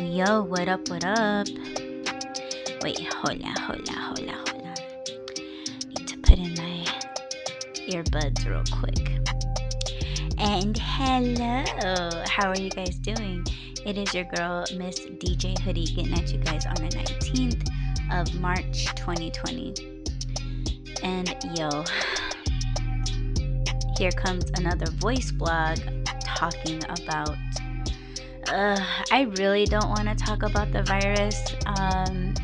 Yo, what up, what up? Wait, hola, hola, hola, hola. Need to put in my earbuds real quick. And hello, how are you guys doing? It is your girl, Miss DJ Hoodie, getting at you guys on the 19th of March 2020. And yo, here comes another voice blog talking about uh, I really don't want to talk about the virus. Um,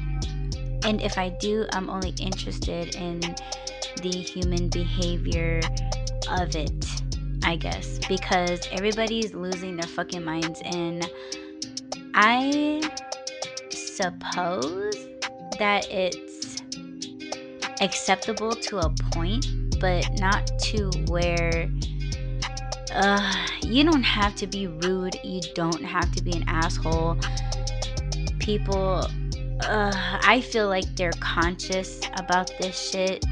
and if I do, I'm only interested in the human behavior of it, I guess, because everybody's losing their fucking minds. And I suppose that it's acceptable to a point, but not to where uh, you don't have to be rude. You don't have to be an asshole. People, uh, I feel like they're conscious about this shit,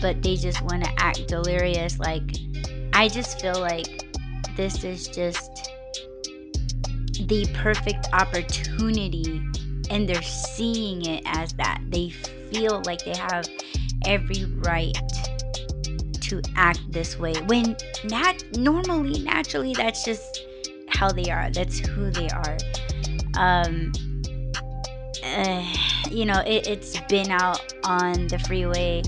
but they just want to act delirious. Like, I just feel like this is just the perfect opportunity, and they're seeing it as that. They feel like they have every right to act this way when nat normally naturally that's just how they are. That's who they are. Um uh, you know it, it's been out on the freeway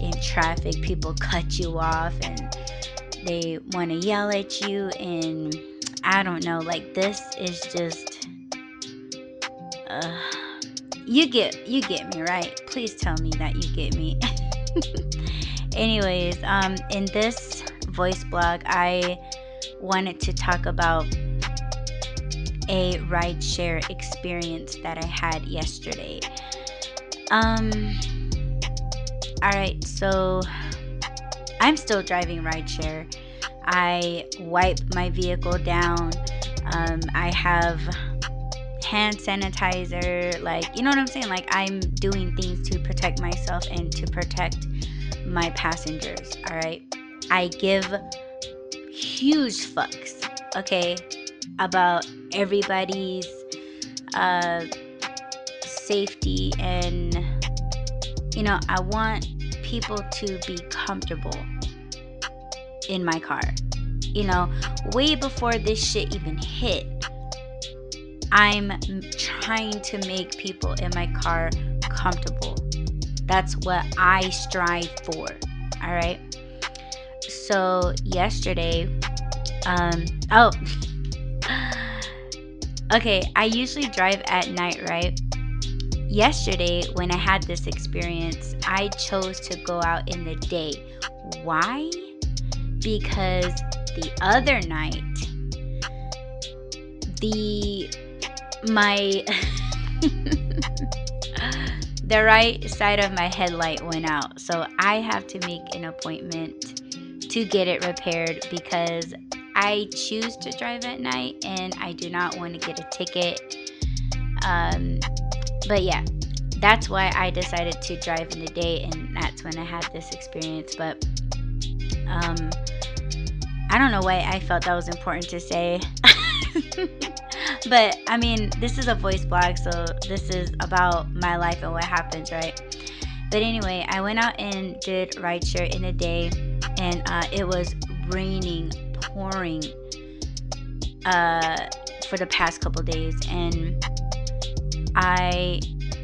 in traffic. People cut you off and they want to yell at you and i don't know like this is just uh, you get you get me right? Please tell me that you get me anyways um in this voice blog i wanted to talk about a rideshare experience that i had yesterday. Um all right so i'm still driving rideshare. I wipe my vehicle down. Um, i have hand sanitizer like you know what i'm saying? Like i'm doing things to protect myself and to protect my passengers, all right? I give huge fucks, okay, about everybody's uh, safety and, you know, I want people to be comfortable in my car. You know, way before this shit even hit, I'm trying to make people in my car comfortable that's what I strive for. All right. So yesterday, um, oh, okay. I usually drive at night, right? Yesterday, when I had this experience, I chose to go out in the day. Why? Because the other night, the my the right side of my headlight went out. So I have to make an appointment to get it repaired because I choose to drive at night and I do not want to get a ticket. Um, but yeah, that's why I decided to drive in the day, and that's when I had this experience. But um, I don't know why I felt that was important to say. but I mean, this is a voice blog, so this is about my life and what happens, right? But anyway, I went out and did rideshare in a day, and uh, it was raining, pouring uh, for the past couple days, and I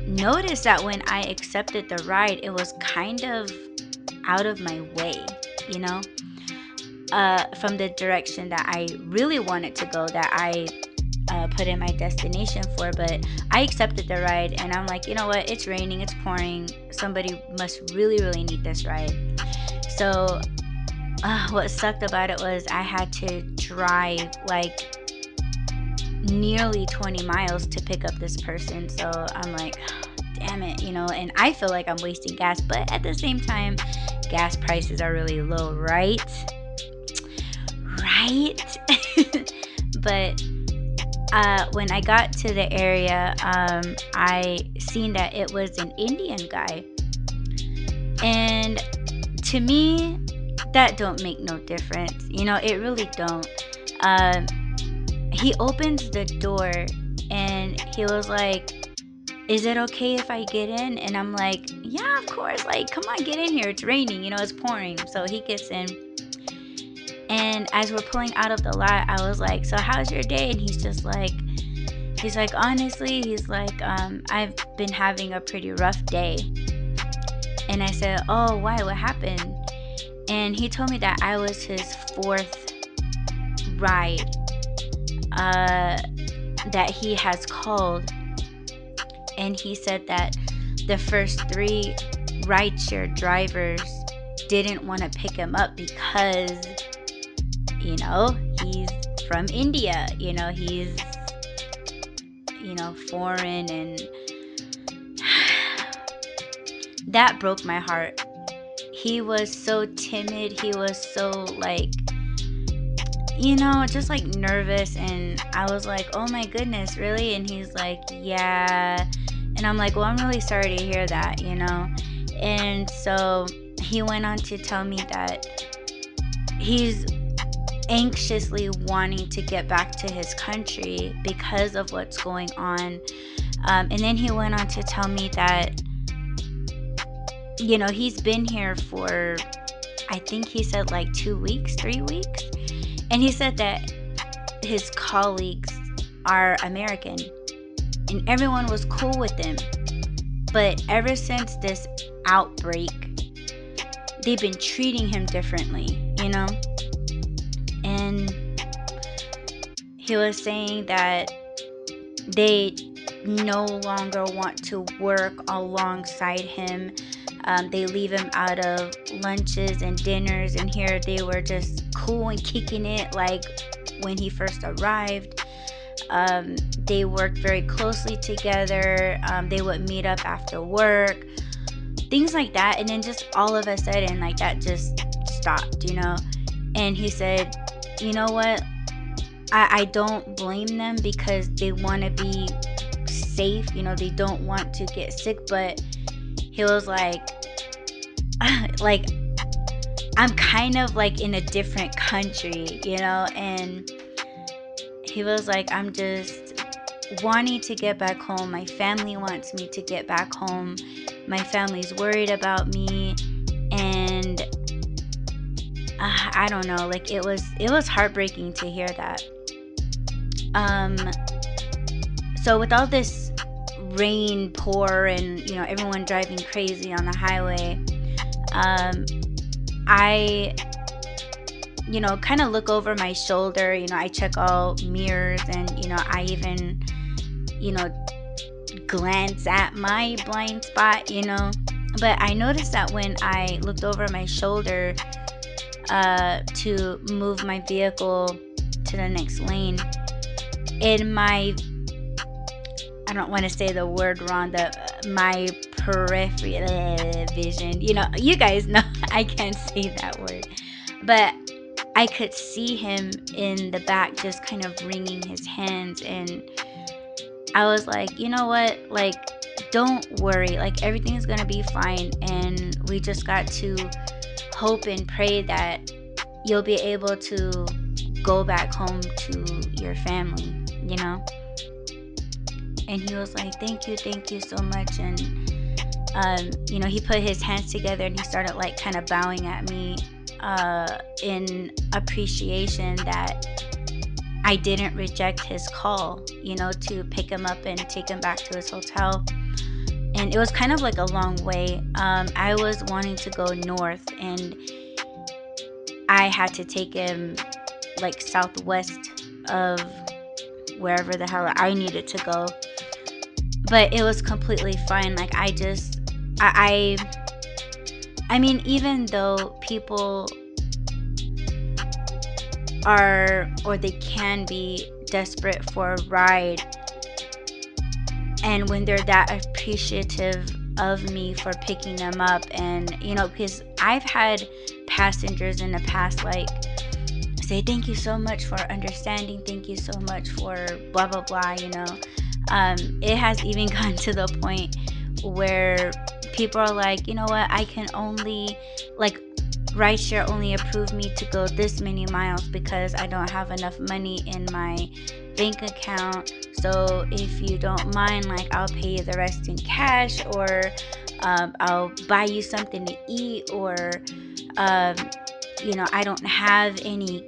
noticed that when I accepted the ride, it was kind of out of my way, you know, uh, from the direction that I really wanted to go, that I uh, put in my destination for. But I accepted the ride, and I'm like, you know what? It's raining, it's pouring. Somebody must really, really need this ride. So, uh, what sucked about it was I had to drive like nearly 20 miles to pick up this person. So I'm like, damn it, you know, and I feel like I'm wasting gas, but at the same time, gas prices are really low, right? Right? but uh, when I got to the area, um, I seen that it was an Indian guy, and to me, that don't make no difference. You know, it really don't. Um, he opens the door and and he was like, Is it okay if I get in? And I'm like, Yeah, of course. Like, come on, get in here. It's raining, you know, it's pouring. So he gets in. And as we're pulling out of the lot, I was like, So how's your day? And he's just like, He's like, honestly, he's like, um, I've been having a pretty rough day. And I said, Oh, why? What happened? And he told me that I was his fourth ride uh, that he has called. And he said that the first three rideshare drivers didn't want to pick him up because, you know, he's from India. You know, he's, you know, foreign and that broke my heart. He was so timid. He was so like you know, just like nervous and I was like, "Oh my goodness, really?" And he's like, "Yeah." And I'm like, "Well, I'm really sorry to hear that, you know." And so he went on to tell me that he's anxiously wanting to get back to his country because of what's going on. Um, and then he went on to tell me that you know, he's been here for, I think he said like two weeks, three weeks. And he said that his colleagues are American and everyone was cool with him. But ever since this outbreak, they've been treating him differently, you know? He was saying that they no longer want to work alongside him um, they leave him out of lunches and dinners, and here they were just cool and kicking it like when he first arrived. Um, they worked very closely together. Um, they would meet up after work, things like that. And then just all of a sudden, like that just stopped, you know. And he said, "You know what? I, I don't blame them because they want to be safe. You know, they don't want to get sick, but." he was like like I'm kind of like in a different country, you know, and he was like I'm just wanting to get back home. My family wants me to get back home. My family's worried about me and uh, I don't know, like it was it was heartbreaking to hear that. Um so with all this rain pour and you know everyone driving crazy on the highway um, i you know kind of look over my shoulder you know i check all mirrors and you know i even you know glance at my blind spot you know. But i noticed that when i looked over my shoulder uh, to move my vehicle to the next lane in my I don't want to say the word wrong, the my peripheral vision. You know, you guys know I can't say that word. But I could see him in the back just kind of wringing his hands and I was like, "You know what? Like don't worry. Like everything's going to be fine and we just got to hope and pray that you'll be able to go back home to your family, you know?" and he was like, "Thank you, thank you so much." And um, you know, he put his hands together and he started like kind of bowing at me uh, in appreciation that I didn't reject his call, you know, to pick him up and take him back to his hotel. And it was kind of like a long way. Um, I was wanting to go north, and I had to take him like southwest of wherever the hell I needed to go but it was completely fine. Like I just, I, I, I mean, even though people are or they can be desperate for a ride, and when they're that appreciative of me for picking them up, and you know, because I've had passengers in the past like say thank you so much for understanding thank you so much for blah blah blah you know um, it has even gotten to the point where people are like, you know what, I can only, like, rideshare only approved me to go this many miles because I don't have enough money in my bank account. So if you don't mind, like I'll pay you the rest in cash, or um, I'll buy you something to eat, or um, you know, I don't have any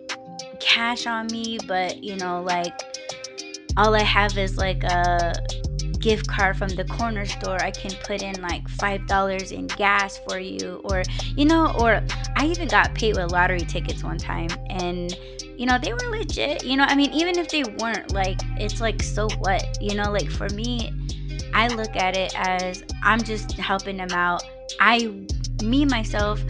cash on me, but you know, like all I have is like a gift card from the corner store. I can put in like five dollars in gas for you or you know or i even got paid with lottery tickets one time and you know they were legit you know i mean even if they weren't like it's like so what you know like for me i look at it as i'm just helping them out. I me myself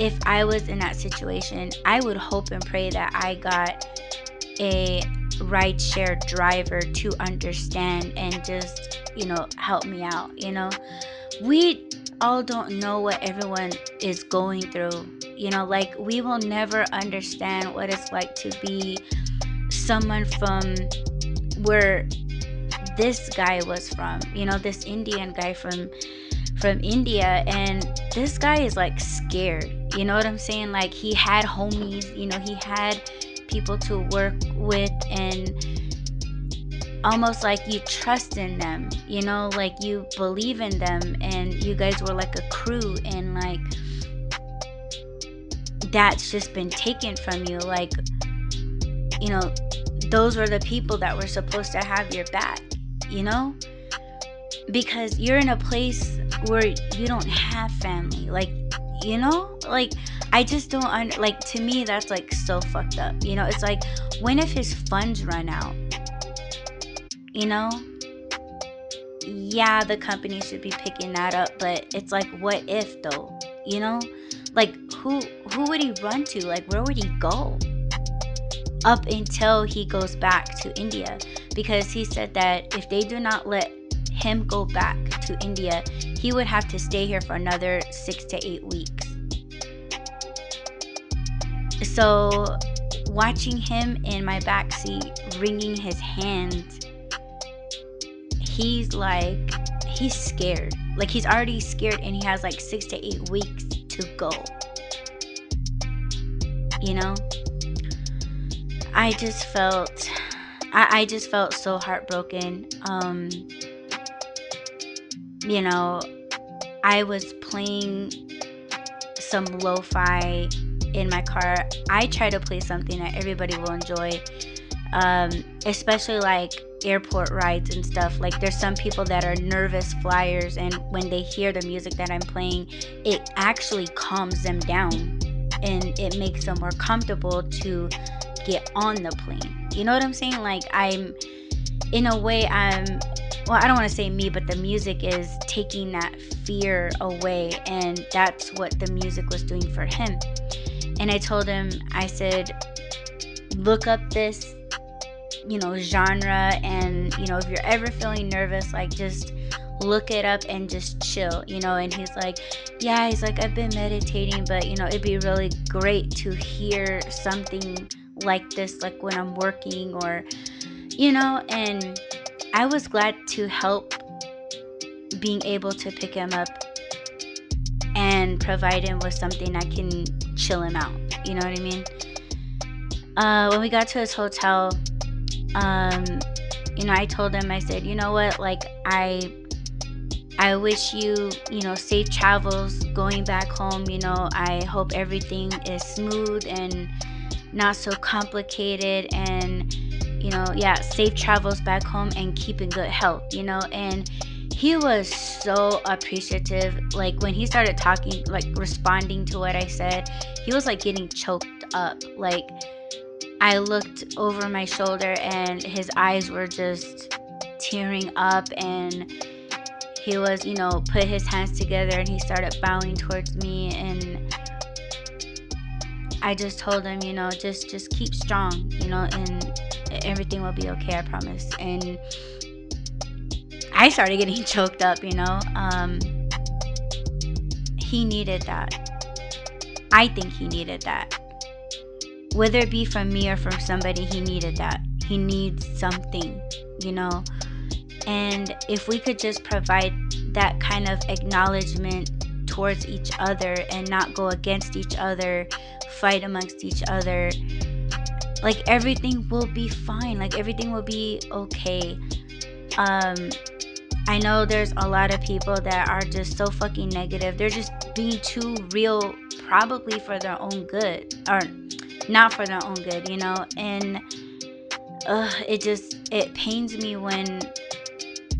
if i was in that situation i would hope and pray that i got a rideshare driver to understand and just, you know, help me out, you know. We all don't know what everyone is going through. You know, like we will never understand what it's like to be someone from where this guy was from. You know, this Indian guy from from India and this guy is like scared. You know what I'm saying? Like he had homies, you know, he had people to work with and almost like you trust in them, you know, like you believe in them and you guys were like a crew and like that's just been taken from you. Like, you know, those were the people that were supposed to have your back, you know? Because you're in a place where you don't have family. Like, you know? Like, I just don't under like to me that's like so fucked up. You know, it's like when if his funds run out? You know? Yeah, the company should be picking that up, but it's like what if though? You know? Like who who would he run to? Like where would he go? Up until he goes back to India because he said that if they do not let him go back to India, he would have to stay here for another 6 to 8 weeks. So, watching him in my backseat, wringing his hands, he's like, he's scared. Like, he's already scared and he has like six to eight weeks to go. You know? I just felt, I, I just felt so heartbroken. Um, you know, I was playing some lo fi in my car, I try to play something that everybody will enjoy, um, especially like airport rides and stuff. Like, there's some people that are nervous flyers, and when they hear the music that I'm playing, it actually calms them down and it makes them more comfortable to get on the plane. You know what I'm saying? Like, I'm in a way, I'm well, I don't want to say me, but the music is taking that fear away, and that's what the music was doing for him. And I told him, I said, look up this, you know, genre. And, you know, if you're ever feeling nervous, like just look it up and just chill, you know. And he's like, yeah, he's like, I've been meditating, but, you know, it'd be really great to hear something like this, like when I'm working or, you know, and I was glad to help being able to pick him up and provide him with something that can chill him out. You know what I mean? Uh, when we got to his hotel, um, you know, I told him, I said, you know what, like I, I wish you, you know, safe travels going back home. You know, I hope everything is smooth and not so complicated and you know yeah safe travels back home and keep in good health you know and he was so appreciative. Like when he started talking, like responding to what I said, he was like getting choked up. Like I looked over my shoulder and his eyes were just tearing up and he was, you know, put his hands together and he started bowing towards me and I just told him, you know, just just keep strong, you know, and everything will be okay, I promise. And I started getting choked up, you know. Um, he needed that. I think he needed that. Whether it be from me or from somebody, he needed that. He needs something, you know. And if we could just provide that kind of acknowledgement towards each other and not go against each other, fight amongst each other, like everything will be fine. Like everything will be okay. Um I know there's a lot of people that are just so fucking negative. They're just being too real probably for their own good or not for their own good, you know? And uh, it just it pains me when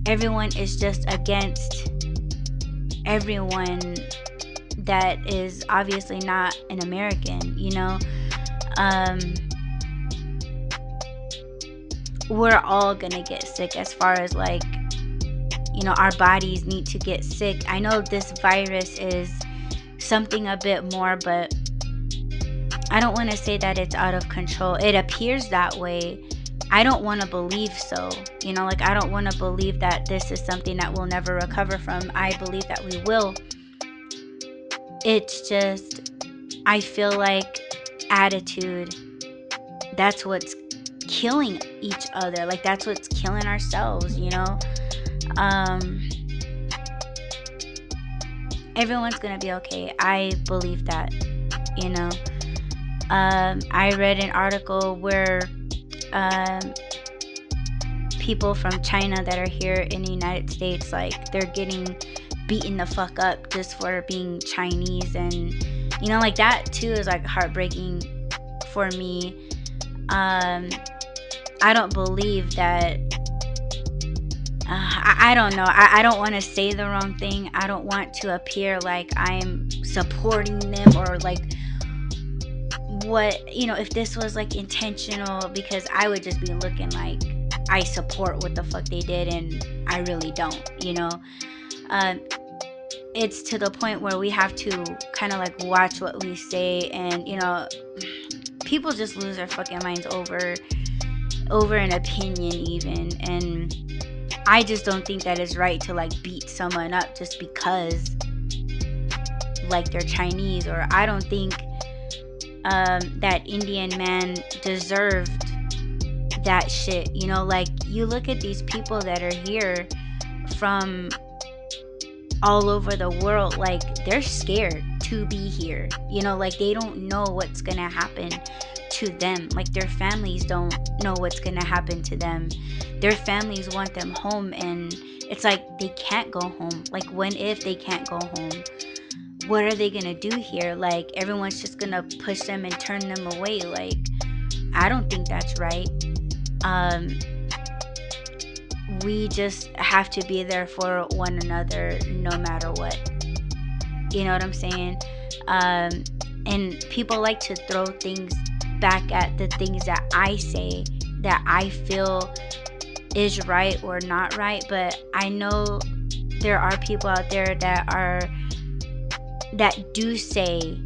everyone is just against everyone that is obviously not an American, you know? Um, we're all gonna get sick as far as like, you know, our bodies need to get sick. I know this virus is something a bit more, but I don't want to say that it's out of control. It appears that way I don't want to believe so. You know, like I don't want to believe that this is something that we'll never recover from. I believe that we will. It's just, I feel like attitude, that's what's killing each other. Like that's what's killing ourselves, you know? Um, everyone's gonna be okay. I believe that, you know? Um, I read an article where um, people from China that are here in the United States, like they're getting beaten the fuck up just for being Chinese, and you know, like that too is like heartbreaking for me. Um, I don't believe that. Uh, I, I, don't know. I, I don't want to say the wrong thing. I don't want to appear like I'm supporting them or like what you know if this was like intentional because i would just be looking like i support what the fuck they did and i really don't you know um, it's to the point where we have to kind of like watch what we say and you know people just lose their fucking minds over over an opinion even and i just don't think that it's right to like beat someone up just because like they're chinese or i don't think um, that Indian man deserved that shit. You know, like you look at these people that are here from all over the world, like they're scared to be here. You know, like they don't know what's gonna happen to them. Like their families don't know what's gonna happen to them. Their families want them home, and it's like they can't go home. Like, when if they can't go home? what are they gonna do here? Like everyone's just gonna push them and turn them away. Like I don't think that's right. Um, we just have to be there for one another no matter what. You know what I'm saying? Um, and people like to throw things back at the things that I say that I feel is right or not right. But I know there are people out there that are that do say,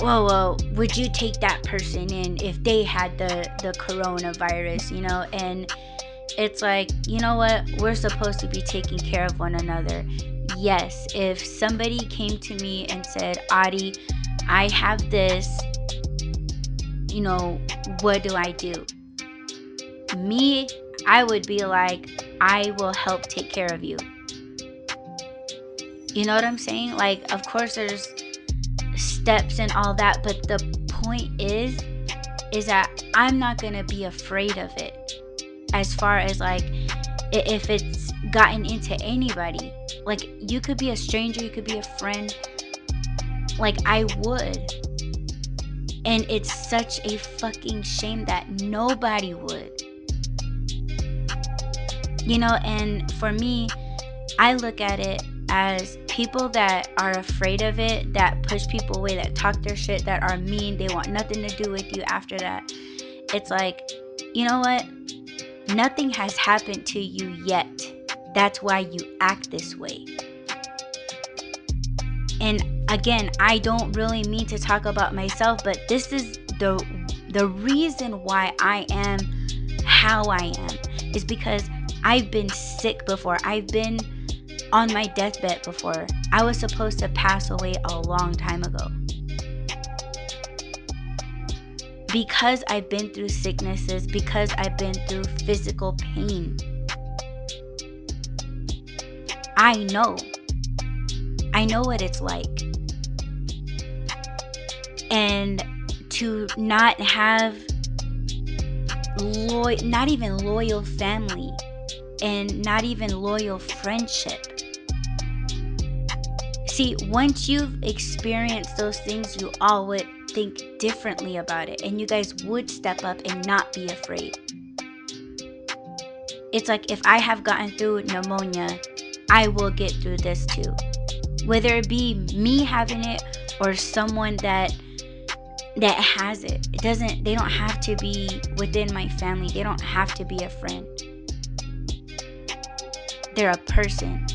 well, well, would you take that person in if they had the the coronavirus, you know? And it's like, you know what? We're supposed to be taking care of one another. Yes, if somebody came to me and said, Adi, I have this, you know, what do I do? Me, I would be like, I will help take care of you. You know what I'm saying? Like, of course, there's steps and all that, but the point is, is that I'm not gonna be afraid of it. As far as like, if it's gotten into anybody, like, you could be a stranger, you could be a friend. Like, I would. And it's such a fucking shame that nobody would. You know, and for me, I look at it as people that are afraid of it, that push people away, that talk their shit, that are mean, they want nothing to do with you after that. It's like, you know what? Nothing has happened to you yet. That's why you act this way. And again, I don't really mean to talk about myself, but this is the the reason why I am how I am is because I've been sick before. I've been on my deathbed before. I was supposed to pass away a long time ago. Because I've been through sicknesses, because I've been through physical pain, I know I know what it's like. And to not have loyal, not even loyal family and not even loyal friendship. See, once you've experienced those things, you all would think differently about it and you guys would step up and not be afraid. It's like if I have gotten through pneumonia, I will get through this too. Whether it be me having it or someone that that has it. It doesn't they don't have to be within my family. They don't have to be a friend. They're a person.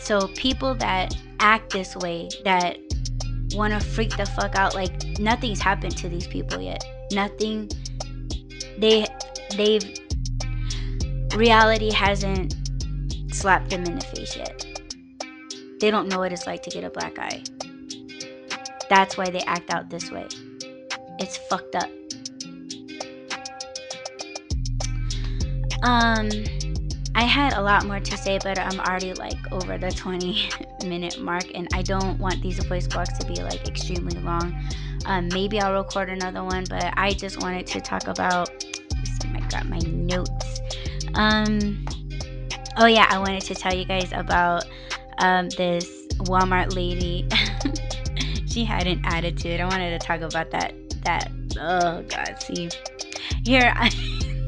So people that act this way, that want to freak the fuck out like nothing's happened to these people yet. Nothing they they've reality hasn't slapped them in the face yet. They don't know what it's like to get a black eye. That's why they act out this way. It's fucked up. Um, I had a lot more to say, but I'm already like over the 20 minute mark, and I don't want these voice blogs to be like extremely long. Um, maybe I'll record another one, but I just wanted to talk about. I got my notes. Um, oh yeah, I wanted to tell you guys about um, this Walmart lady. she had an attitude. I wanted to talk about that. That oh god, see here I.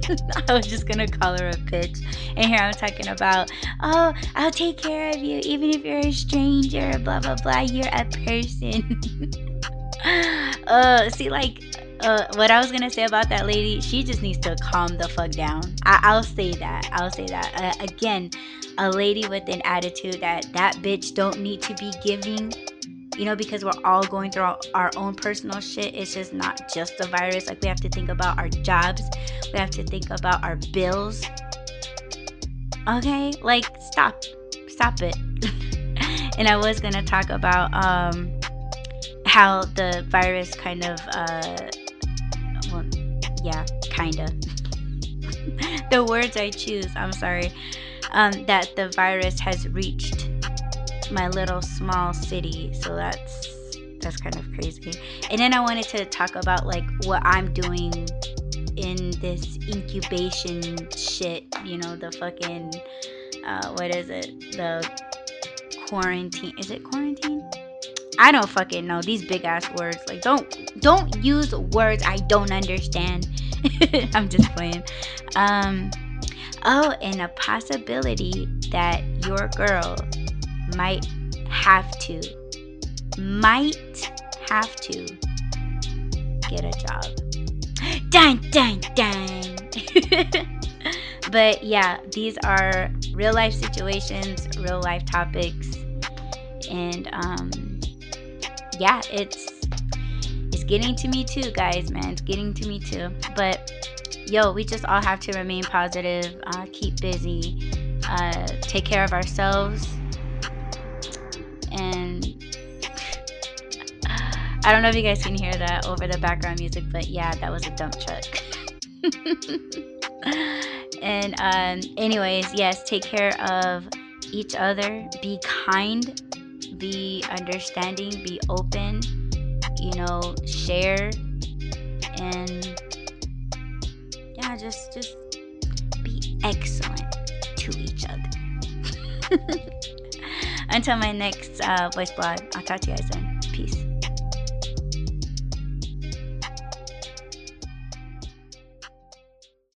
I was just gonna call her a bitch. And here I'm talking about, oh, I'll take care of you, even if you're a stranger, blah blah blah. You're a person. uh, see, like, uh, what I was gonna say about that lady, she just needs to calm the fuck down. I- will say that. I'll say that. Uh, again, a lady with an attitude that that bitch don't need to be giving you know, because we're all going through our, own personal shit. It's just not just the virus. Like, we have to think about our jobs, we have to think about our bills. Okay? Like, stop. Stop it. and I was going to talk about um, how the virus kind of, uh, well, yeah, kind of. the words I choose, I'm sorry, um, that the virus has reached my little small city. So that's that's kind of crazy. And then I wanted to talk about like what I'm doing in this incubation shit, you know, the fucking uh what is it? The quarantine. Is it quarantine? I don't fucking know these big ass words. Like don't don't use words I don't understand. I'm just playing. Um oh, and a possibility that your girl might have to, might have to get a job. Dang, dang, dang. but yeah, these are real life situations, real life topics. And um, yeah, it's it's getting to me too, guys, man. It's getting to me too. But yo, we just all have to remain positive, uh, keep busy, uh, take care of ourselves, and I don't know if you guys can hear that over the background music, but yeah, that was a dump truck. and um, anyways, yes, take care of each other. Be kind. Be understanding. Be open. You know, share. And yeah, just just be excellent to each other. Until my next uh, voice blog, I'll talk to you guys then.